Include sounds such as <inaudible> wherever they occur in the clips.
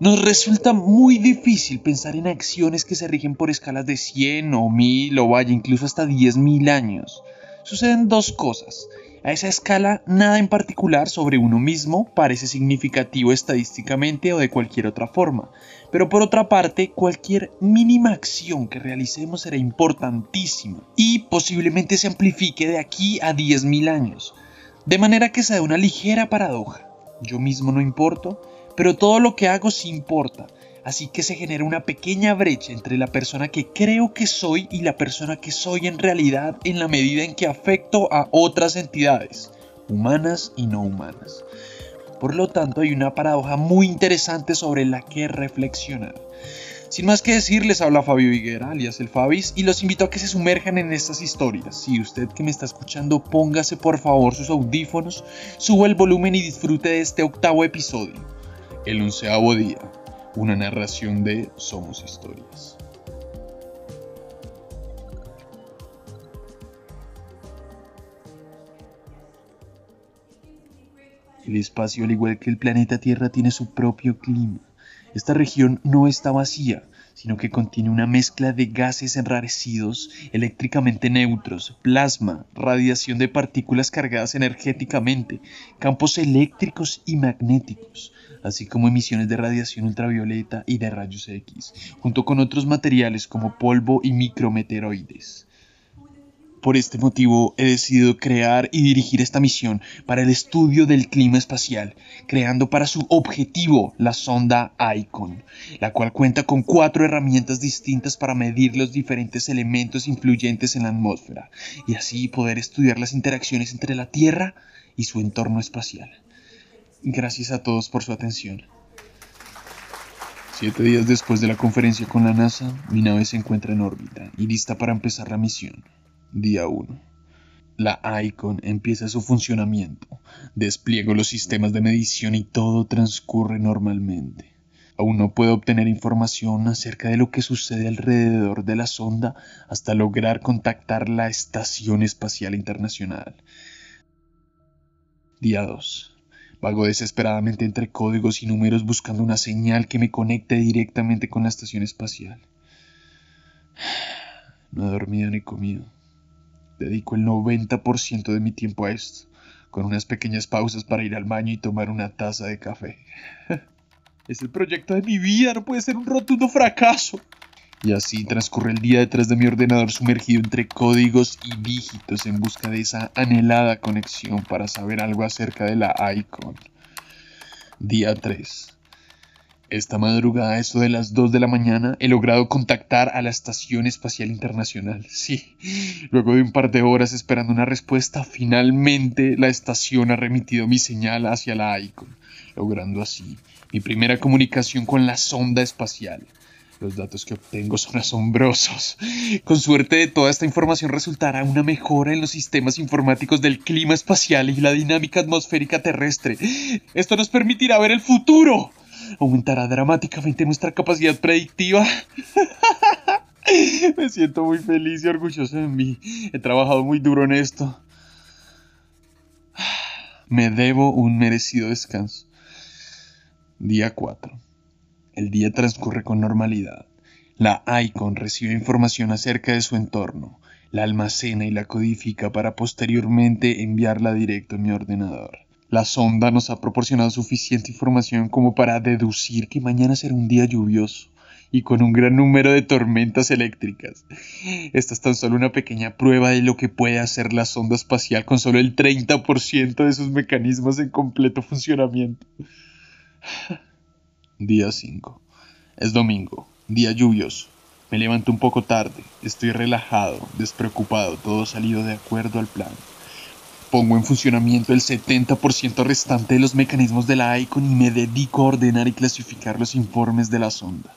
Nos resulta muy difícil pensar en acciones que se rigen por escalas de 100 o 1000 o vaya incluso hasta 10.000 años. Suceden dos cosas. A esa escala, nada en particular sobre uno mismo parece significativo estadísticamente o de cualquier otra forma, pero por otra parte, cualquier mínima acción que realicemos será importantísima y posiblemente se amplifique de aquí a 10.000 años, de manera que se da una ligera paradoja. Yo mismo no importo, pero todo lo que hago sí importa, Así que se genera una pequeña brecha entre la persona que creo que soy y la persona que soy en realidad en la medida en que afecto a otras entidades, humanas y no humanas. Por lo tanto, hay una paradoja muy interesante sobre la que reflexionar. Sin más que decir, les habla Fabio Higuera, alias el Fabis, y los invito a que se sumerjan en estas historias. Si usted que me está escuchando, póngase por favor sus audífonos, suba el volumen y disfrute de este octavo episodio, el onceavo día una narración de Somos Historias. El espacio, al igual que el planeta Tierra, tiene su propio clima. Esta región no está vacía, sino que contiene una mezcla de gases enrarecidos, eléctricamente neutros, plasma, radiación de partículas cargadas energéticamente, campos eléctricos y magnéticos, así como emisiones de radiación ultravioleta y de rayos X, junto con otros materiales como polvo y micrometeoroides. Por este motivo he decidido crear y dirigir esta misión para el estudio del clima espacial, creando para su objetivo la sonda ICON, la cual cuenta con cuatro herramientas distintas para medir los diferentes elementos influyentes en la atmósfera y así poder estudiar las interacciones entre la Tierra y su entorno espacial. Gracias a todos por su atención. Siete días después de la conferencia con la NASA, mi nave se encuentra en órbita y lista para empezar la misión. Día 1. La ICON empieza su funcionamiento. Despliego los sistemas de medición y todo transcurre normalmente. Aún no puedo obtener información acerca de lo que sucede alrededor de la sonda hasta lograr contactar la Estación Espacial Internacional. Día 2. Vago desesperadamente entre códigos y números buscando una señal que me conecte directamente con la estación espacial. <sighs> No he dormido ni comido. Dedico el 90% de mi tiempo a esto, con unas pequeñas pausas para ir al baño y tomar una taza de café. <laughs> Es el proyecto de mi vida, no puede ser un rotundo fracaso. Y así transcurre el día detrás de mi ordenador sumergido entre códigos y dígitos en busca de esa anhelada conexión para saber algo acerca de la Icon. Día 3. Esta madrugada, eso de las 2 de la mañana, he logrado contactar a la Estación Espacial Internacional. Sí, luego de un par de horas esperando una respuesta, finalmente la estación ha remitido mi señal hacia la Icon, logrando así mi primera comunicación con la sonda espacial. Los datos que obtengo son asombrosos. Con suerte de toda esta información resultará una mejora en los sistemas informáticos del clima espacial y la dinámica atmosférica terrestre. Esto nos permitirá ver el futuro. Aumentará dramáticamente nuestra capacidad predictiva. <laughs> Me siento muy feliz y orgulloso de mí. He trabajado muy duro en esto. Me debo un merecido descanso. Día 4. El día transcurre con normalidad. La ICON recibe información acerca de su entorno, la almacena y la codifica para posteriormente enviarla directo a mi ordenador. La sonda nos ha proporcionado suficiente información como para deducir que mañana será un día lluvioso y con un gran número de tormentas eléctricas. Esta es tan solo una pequeña prueba de lo que puede hacer la sonda espacial con solo el 30% de sus mecanismos en completo funcionamiento. <sighs> Día 5. Es domingo, día lluvioso. Me levanto un poco tarde, estoy relajado, despreocupado, todo salido de acuerdo al plan. Pongo en funcionamiento el 70% restante de los mecanismos de la ICON y me dedico a ordenar y clasificar los informes de la sonda.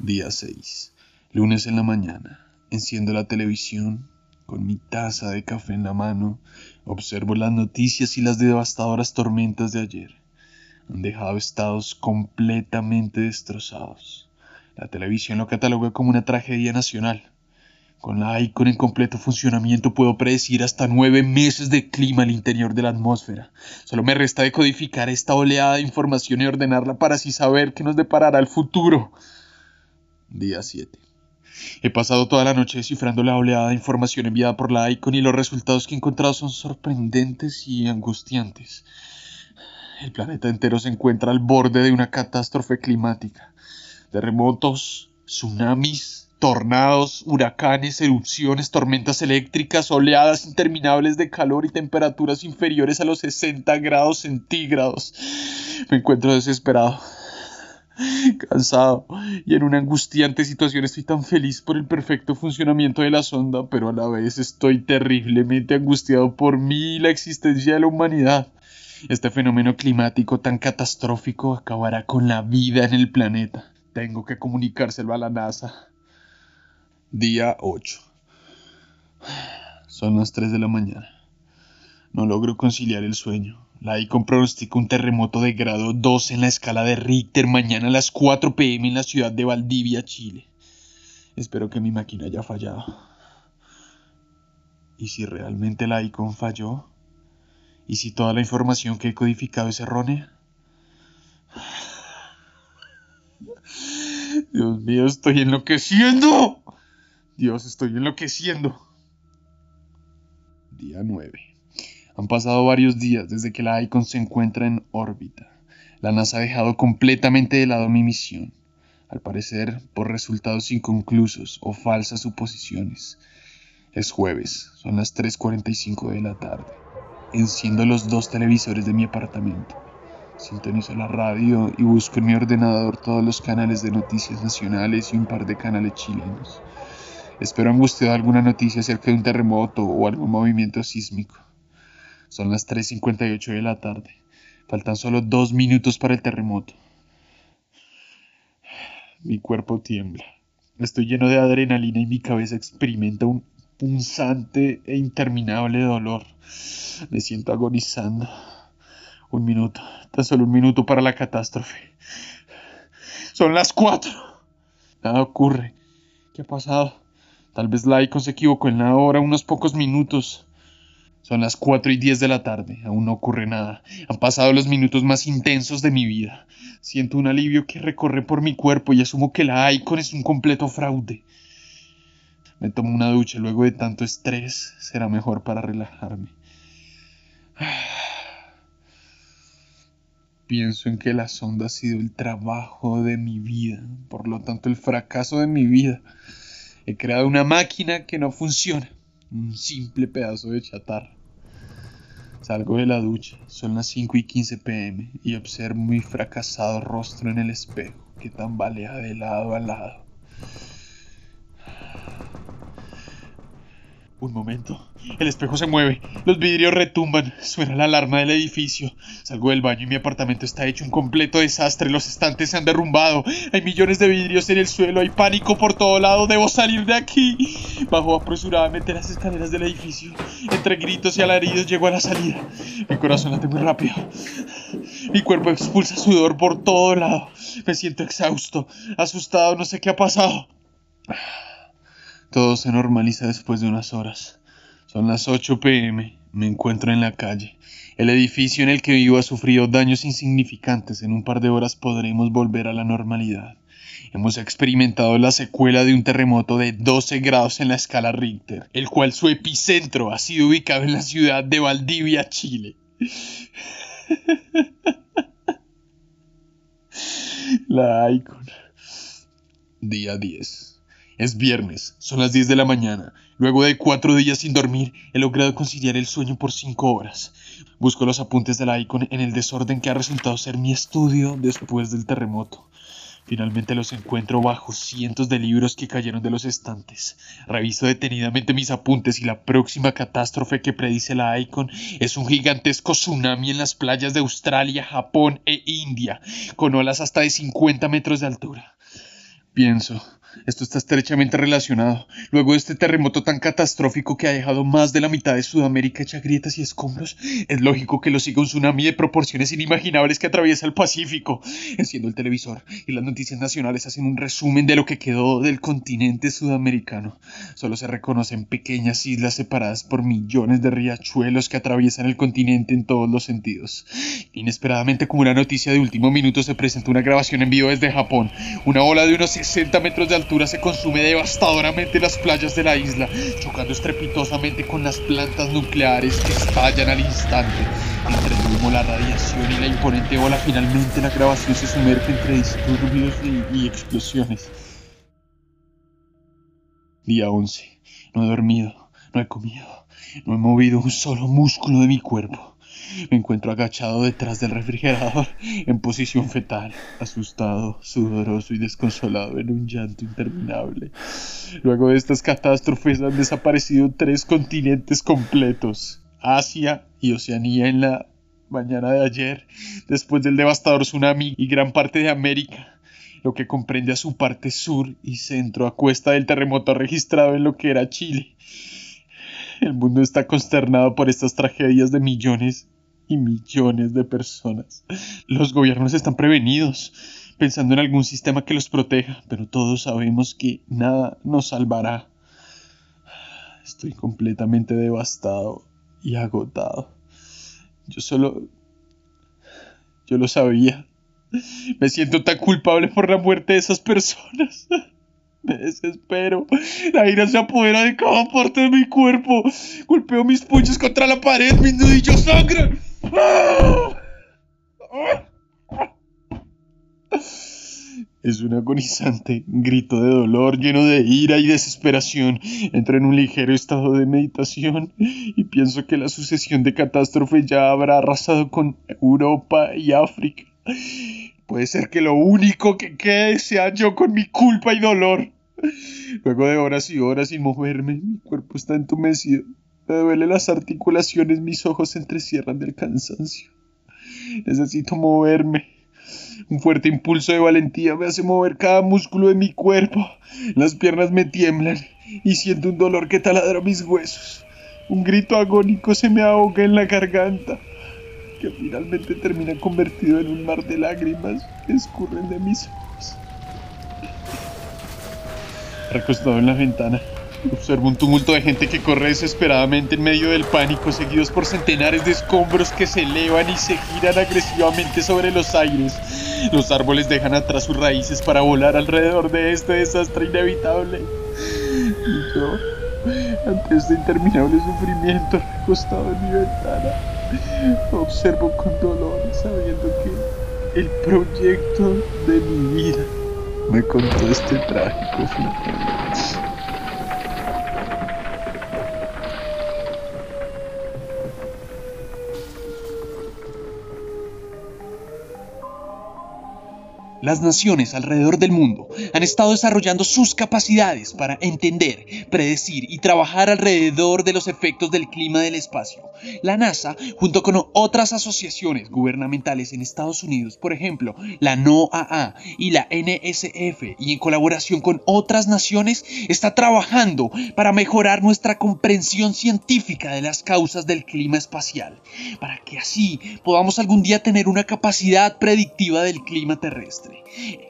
Día 6. Lunes en la mañana. Enciendo la televisión, con mi taza de café en la mano, observo las noticias y las devastadoras tormentas de ayer han dejado estados completamente destrozados. La televisión lo cataloga como una tragedia nacional. Con la Icon en completo funcionamiento puedo predecir hasta nueve meses de clima al interior de la atmósfera. Solo me resta decodificar esta oleada de información y ordenarla para así saber qué nos deparará el futuro. Día 7. He pasado toda la noche descifrando la oleada de información enviada por la Icon y los resultados que he encontrado son sorprendentes y angustiantes. El planeta entero se encuentra al borde de una catástrofe climática. Terremotos, tsunamis, tornados, huracanes, erupciones, tormentas eléctricas, oleadas interminables de calor y temperaturas inferiores a los 60 grados centígrados. Me encuentro desesperado cansado y en una angustiante situación estoy tan feliz por el perfecto funcionamiento de la sonda, pero a la vez estoy terriblemente angustiado por mí y la existencia de la humanidad. Este fenómeno climático tan catastrófico acabará con la vida en el planeta. Tengo que comunicárselo a la NASA. Día 8. Son las 3 de la mañana. No logro conciliar el sueño. La ICON pronostica un terremoto de grado 2 en la escala de Richter mañana a las 4 pm en la ciudad de Valdivia, Chile. Espero que mi máquina haya fallado. ¿Y si realmente la ICON falló? ¿Y si toda la información que he codificado es errónea? Dios mío, estoy enloqueciendo. Dios, estoy enloqueciendo. Día 9. Han pasado varios días desde que la Icon se encuentra en órbita. La NASA ha dejado completamente de lado mi misión, al parecer por resultados inconclusos o falsas suposiciones. Es jueves, son las 3.45 de la tarde. Enciendo los dos televisores de mi apartamento. Sintonizo la radio y busco en mi ordenador todos los canales de noticias nacionales y un par de canales chilenos. Espero angustiado alguna noticia acerca de un terremoto o algún movimiento sísmico. Son las 3.58 de la tarde. Faltan solo dos minutos para el terremoto. Mi cuerpo tiembla. Estoy lleno de adrenalina y mi cabeza experimenta un punzante e interminable dolor. Me siento agonizando. Un minuto, tan solo un minuto para la catástrofe. Son las cuatro. Nada ocurre. ¿Qué ha pasado? Tal vez Laiko se equivocó en la hora unos pocos minutos. Son las 4 y 10 de la tarde, aún no ocurre nada. Han pasado los minutos más intensos de mi vida. Siento un alivio que recorre por mi cuerpo y asumo que la Icon es un completo fraude. Me tomo una ducha luego de tanto estrés, será mejor para relajarme. <sighs> Pienso en que la sonda ha sido el trabajo de mi vida, por lo tanto el fracaso de mi vida. He creado una máquina que no funciona, un simple pedazo de chatarra. Salgo de la ducha, son las 5 y 15 pm y observo mi fracasado rostro en el espejo que tambalea de lado a lado. Un momento. El espejo se mueve, los vidrios retumban, suena la alarma del edificio. Salgo del baño y mi apartamento está hecho un completo desastre, los estantes se han derrumbado, hay millones de vidrios en el suelo, hay pánico por todo lado, debo salir de aquí. Bajo apresuradamente las escaleras del edificio, entre gritos y alaridos llego a la salida. Mi corazón late muy rápido. Mi cuerpo expulsa sudor por todo lado. Me siento exhausto, asustado, no sé qué ha pasado. Todo se normaliza después de unas horas. Son las 8 pm. Me encuentro en la calle. El edificio en el que vivo ha sufrido daños insignificantes. En un par de horas podremos volver a la normalidad. Hemos experimentado la secuela de un terremoto de 12 grados en la escala Richter, el cual su epicentro ha sido ubicado en la ciudad de Valdivia, Chile. <laughs> La Icon. Día 10. Es viernes, son las 10 de la mañana. Luego de cuatro días sin dormir, he logrado conciliar el sueño por cinco horas. Busco los apuntes de la Icon en el desorden que ha resultado ser mi estudio después del terremoto. Finalmente los encuentro bajo cientos de libros que cayeron de los estantes. Reviso detenidamente mis apuntes y la próxima catástrofe que predice la Icon es un gigantesco tsunami en las playas de Australia, Japón e India, con olas hasta de 50 metros de altura. Pienso, Esto está estrechamente relacionado. Luego de este terremoto tan catastrófico que ha dejado más de la mitad de Sudamérica hecha grietas y escombros, es lógico que lo siga un tsunami de proporciones inimaginables que atraviesa el Pacífico. Enciendo el televisor y las noticias nacionales hacen un resumen de lo que quedó del continente sudamericano. Solo se reconocen pequeñas islas separadas por millones de riachuelos que atraviesan el continente en todos los sentidos. Inesperadamente, como una noticia de último minuto, se presenta una grabación en vivo desde Japón. Una ola de unos 60 metros de altura se consume devastadoramente las playas de la isla, chocando estrepitosamente con las plantas nucleares que estallan al instante. Entre humo, la radiación y la imponente ola, finalmente la grabación se sumerge entre disturbios y, y explosiones. Día 11. No he dormido, no he comido, no he movido un solo músculo de mi cuerpo. Me encuentro agachado detrás del refrigerador, <laughs> en posición fetal, asustado, sudoroso y desconsolado en un llanto interminable. Luego de estas catástrofes han desaparecido tres continentes completos, Asia y Oceanía en la mañana de ayer, después del devastador tsunami y gran parte de América, lo que comprende a su parte sur y centro a cuesta del terremoto registrado en lo que era Chile. El mundo está consternado por estas tragedias de millones y millones de personas. Los gobiernos están prevenidos, pensando en algún sistema que los proteja, pero todos sabemos que nada nos salvará. Estoy completamente devastado y agotado. Yo solo... Yo lo sabía. Me siento tan culpable por la muerte de esas personas. Me <laughs> desespero. La ira se apodera de cada parte de mi cuerpo. Golpeo mis puños contra la pared, mis nudillos sangran. Es un agonizante grito de dolor lleno de ira y desesperación. Entro en un ligero estado de meditación y pienso que la sucesión de catástrofes ya habrá arrasado con Europa y África. Puede ser que lo único que quede sea yo con mi culpa y dolor. Luego de horas y horas sin moverme, mi cuerpo está entumecido. Me duelen las articulaciones, mis ojos se entrecierran del cansancio. Necesito moverme. Un fuerte impulso de valentía me hace mover cada músculo de mi cuerpo. Las piernas me tiemblan y siento un dolor que taladra mis huesos. Un grito agónico se me ahoga en la garganta, que finalmente termina convertido en un mar de lágrimas que escurren de mis ojos. Recostado en la ventana, Observo un tumulto de gente que corre desesperadamente en medio del pánico, seguidos por centenares de escombros que se elevan y se giran agresivamente sobre los aires. Los árboles dejan atrás sus raíces para volar alrededor de este desastre inevitable. Y yo, ante este interminable sufrimiento, recostado en mi ventana, observo con dolor, sabiendo que el proyecto de mi vida me contó este trágico final. Las naciones alrededor del mundo han estado desarrollando sus capacidades para entender, predecir y trabajar alrededor de los efectos del clima del espacio. La NASA, junto con otras asociaciones gubernamentales en Estados Unidos, por ejemplo, la NOAA y la NSF, y en colaboración con otras naciones, está trabajando para mejorar nuestra comprensión científica de las causas del clima espacial, para que así podamos algún día tener una capacidad predictiva del clima terrestre.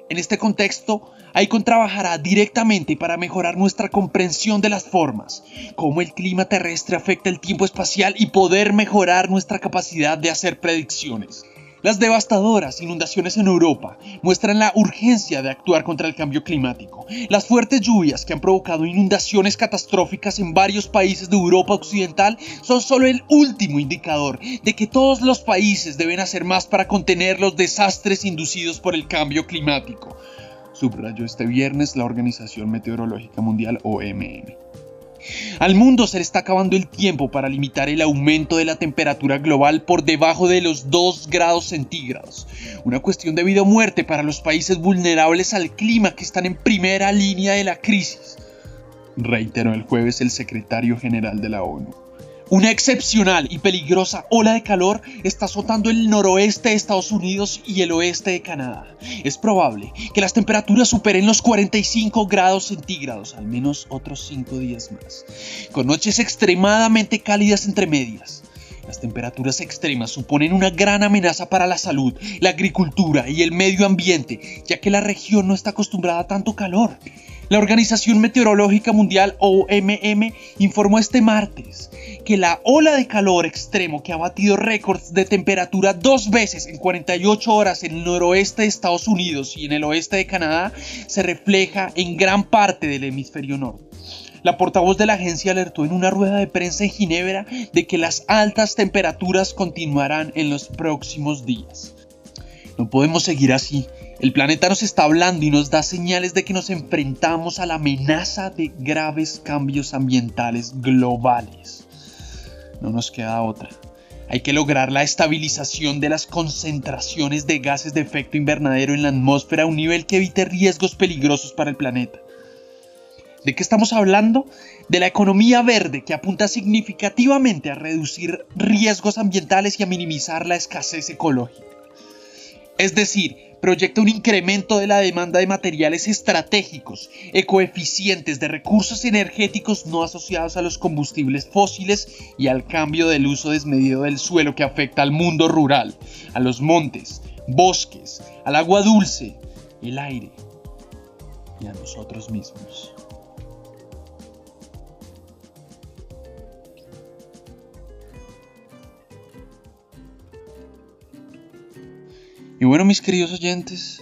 En este contexto, ICON trabajará directamente para mejorar nuestra comprensión de las formas, cómo el clima terrestre afecta el tiempo espacial y poder mejorar nuestra capacidad de hacer predicciones. Las devastadoras inundaciones en Europa muestran la urgencia de actuar contra el cambio climático. Las fuertes lluvias que han provocado inundaciones catastróficas en varios países de Europa Occidental son solo el último indicador de que todos los países deben hacer más para contener los desastres inducidos por el cambio climático. Subrayó este viernes la Organización Meteorológica Mundial OMM. Al mundo se le está acabando el tiempo para limitar el aumento de la temperatura global por debajo de los 2 grados centígrados. Una cuestión de vida o muerte para los países vulnerables al clima que están en primera línea de la crisis, reiteró el jueves el secretario general de la ONU. Una excepcional y peligrosa ola de calor está azotando el noroeste de Estados Unidos y el oeste de Canadá. Es probable que las temperaturas superen los 45 grados centígrados, al menos otros 5 días más, con noches extremadamente cálidas entre medias. Las temperaturas extremas suponen una gran amenaza para la salud, la agricultura y el medio ambiente, ya que la región no está acostumbrada a tanto calor. La Organización Meteorológica Mundial OMM informó este martes que la ola de calor extremo que ha batido récords de temperatura dos veces en 48 horas en el noroeste de Estados Unidos y en el oeste de Canadá se refleja en gran parte del hemisferio norte. La portavoz de la agencia alertó en una rueda de prensa en Ginebra de que las altas temperaturas continuarán en los próximos días. No podemos seguir así. El planeta nos está hablando y nos da señales de que nos enfrentamos a la amenaza de graves cambios ambientales globales. No nos queda otra. Hay que lograr la estabilización de las concentraciones de gases de efecto invernadero en la atmósfera a un nivel que evite riesgos peligrosos para el planeta. ¿De qué estamos hablando? De la economía verde que apunta significativamente a reducir riesgos ambientales y a minimizar la escasez ecológica. Es decir, proyecta un incremento de la demanda de materiales estratégicos, ecoeficientes, de recursos energéticos no asociados a los combustibles fósiles y al cambio del uso desmedido del suelo que afecta al mundo rural, a los montes, bosques, al agua dulce, el aire y a nosotros mismos. Y bueno, mis queridos oyentes,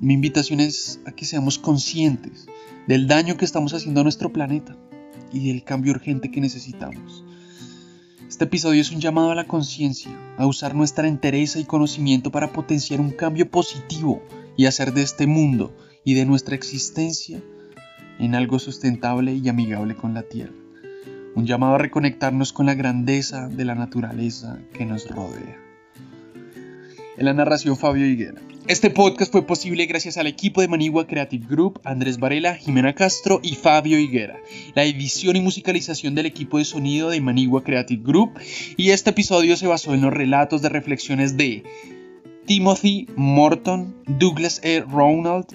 mi invitación es a que seamos conscientes del daño que estamos haciendo a nuestro planeta y del cambio urgente que necesitamos. Este episodio es un llamado a la conciencia, a usar nuestra entereza y conocimiento para potenciar un cambio positivo y hacer de este mundo y de nuestra existencia en algo sustentable y amigable con la Tierra. Un llamado a reconectarnos con la grandeza de la naturaleza que nos rodea. En la narración Fabio Higuera. Este podcast fue posible gracias al equipo de Manigua Creative Group, Andrés Varela, Jimena Castro y Fabio Higuera, la edición y musicalización del equipo de sonido de Manigua Creative Group, y este episodio se basó en los relatos de reflexiones de Timothy Morton, Douglas E. Ronald,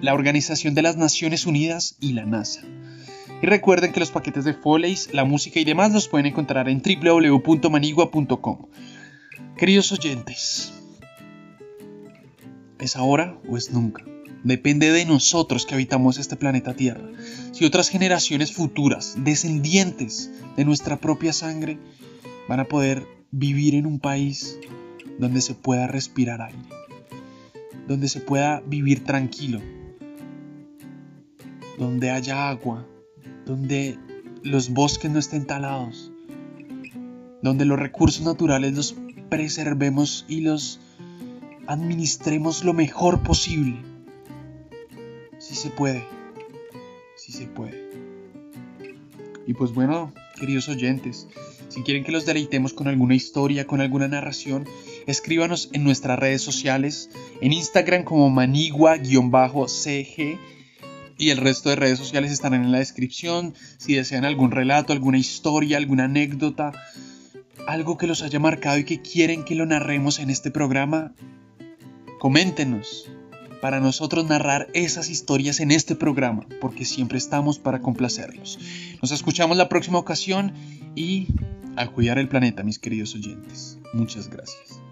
la Organización de las Naciones Unidas y la NASA. Y recuerden que los paquetes de Foley's, la música y demás los pueden encontrar en www.manigua.com. Queridos oyentes, ¿Es ahora o es nunca? Depende de nosotros que habitamos este planeta Tierra. Si otras generaciones futuras, descendientes de nuestra propia sangre, van a poder vivir en un país donde se pueda respirar aire, donde se pueda vivir tranquilo, donde haya agua, donde los bosques no estén talados, donde los recursos naturales los preservemos y los administremos lo mejor posible. Si se puede, si se puede. Y pues bueno, queridos oyentes, si quieren que los deleitemos con alguna historia, con alguna narración, escríbanos en nuestras redes sociales, en Instagram como manigua-cg y el resto de redes sociales estarán en la descripción. Si desean algún relato, alguna historia, alguna anécdota, algo que los haya marcado y que quieren que lo narremos en este programa, Coméntenos para nosotros narrar esas historias en este programa, porque siempre estamos para complacerlos. Nos escuchamos la próxima ocasión y a cuidar el planeta, mis queridos oyentes. Muchas gracias.